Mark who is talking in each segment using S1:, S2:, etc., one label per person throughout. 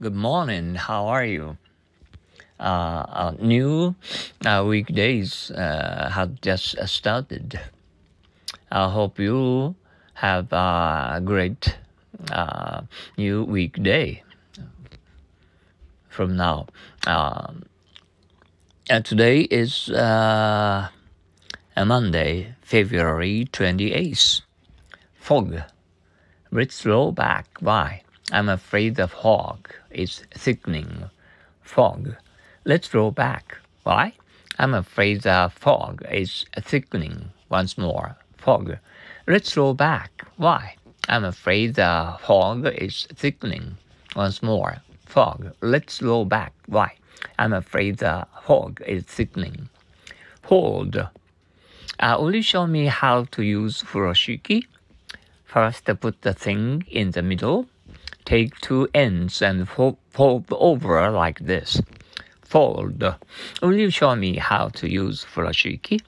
S1: Good morning. How are you? Uh, uh, new uh, weekdays uh, have just started. I hope you have a great uh, new weekday from now. Today is uh, a Monday, February 28th. Fog. Let's roll back. Why? I'm afraid the fog is thickening. Fog. Let's roll back. Why? I'm afraid the fog is thickening. Once more. Fog. Let's roll back. Why? I'm afraid the fog is thickening. Once more. Fog. Let's roll back. Why? I'm afraid the fog is thickening. Hold. Uh, will you show me how to use furoshiki? First, put the thing in the middle take two ends and fold, over like this. Fold. Will you show me how to use furoshiki?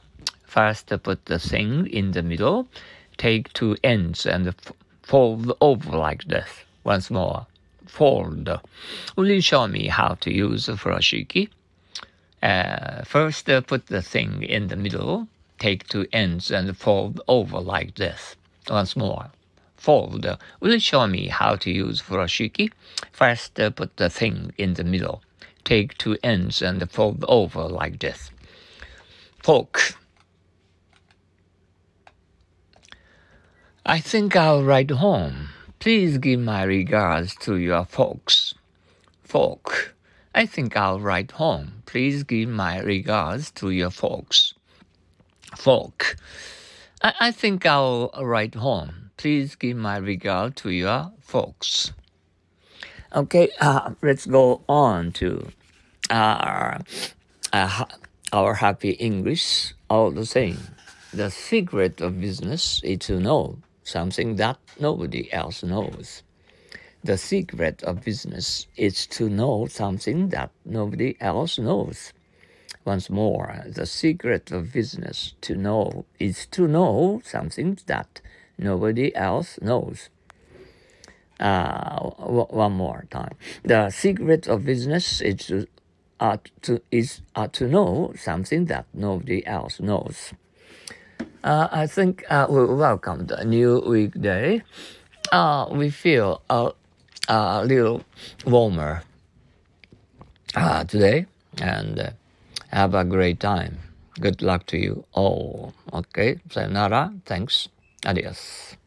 S1: First, put the thing in the middle, take two ends and fold over like this. Once more. Fold. Will you show me how to use furoshiki? Uh, first, put the thing in the middle, take two ends and fold over like this. Once more fold will you show me how to use furoshiki. First, uh, put the thing in the middle. Take two ends and fold over like this. Fork. I think I'll write home. Please give my regards to your folks. Fork. I think I'll write home. Please give my regards to your folks. Fork. I, I think I'll write home. Please give my regard to your folks. Okay, uh, let's go on to uh, our happy English all the same. The secret of business is to know something that nobody else knows. The secret of business is to know something that nobody else knows. Once more, the secret of business to know is to know something that nobody else knows. Uh, one more time. The secret of business is to, uh, to, is, uh, to know something that nobody else knows. Uh, I think uh, we welcome the new weekday. Uh, we feel a, a little warmer uh, today and uh, have a great time. Good luck to you all. Okay, sayonara. Thanks. ありがとうございます。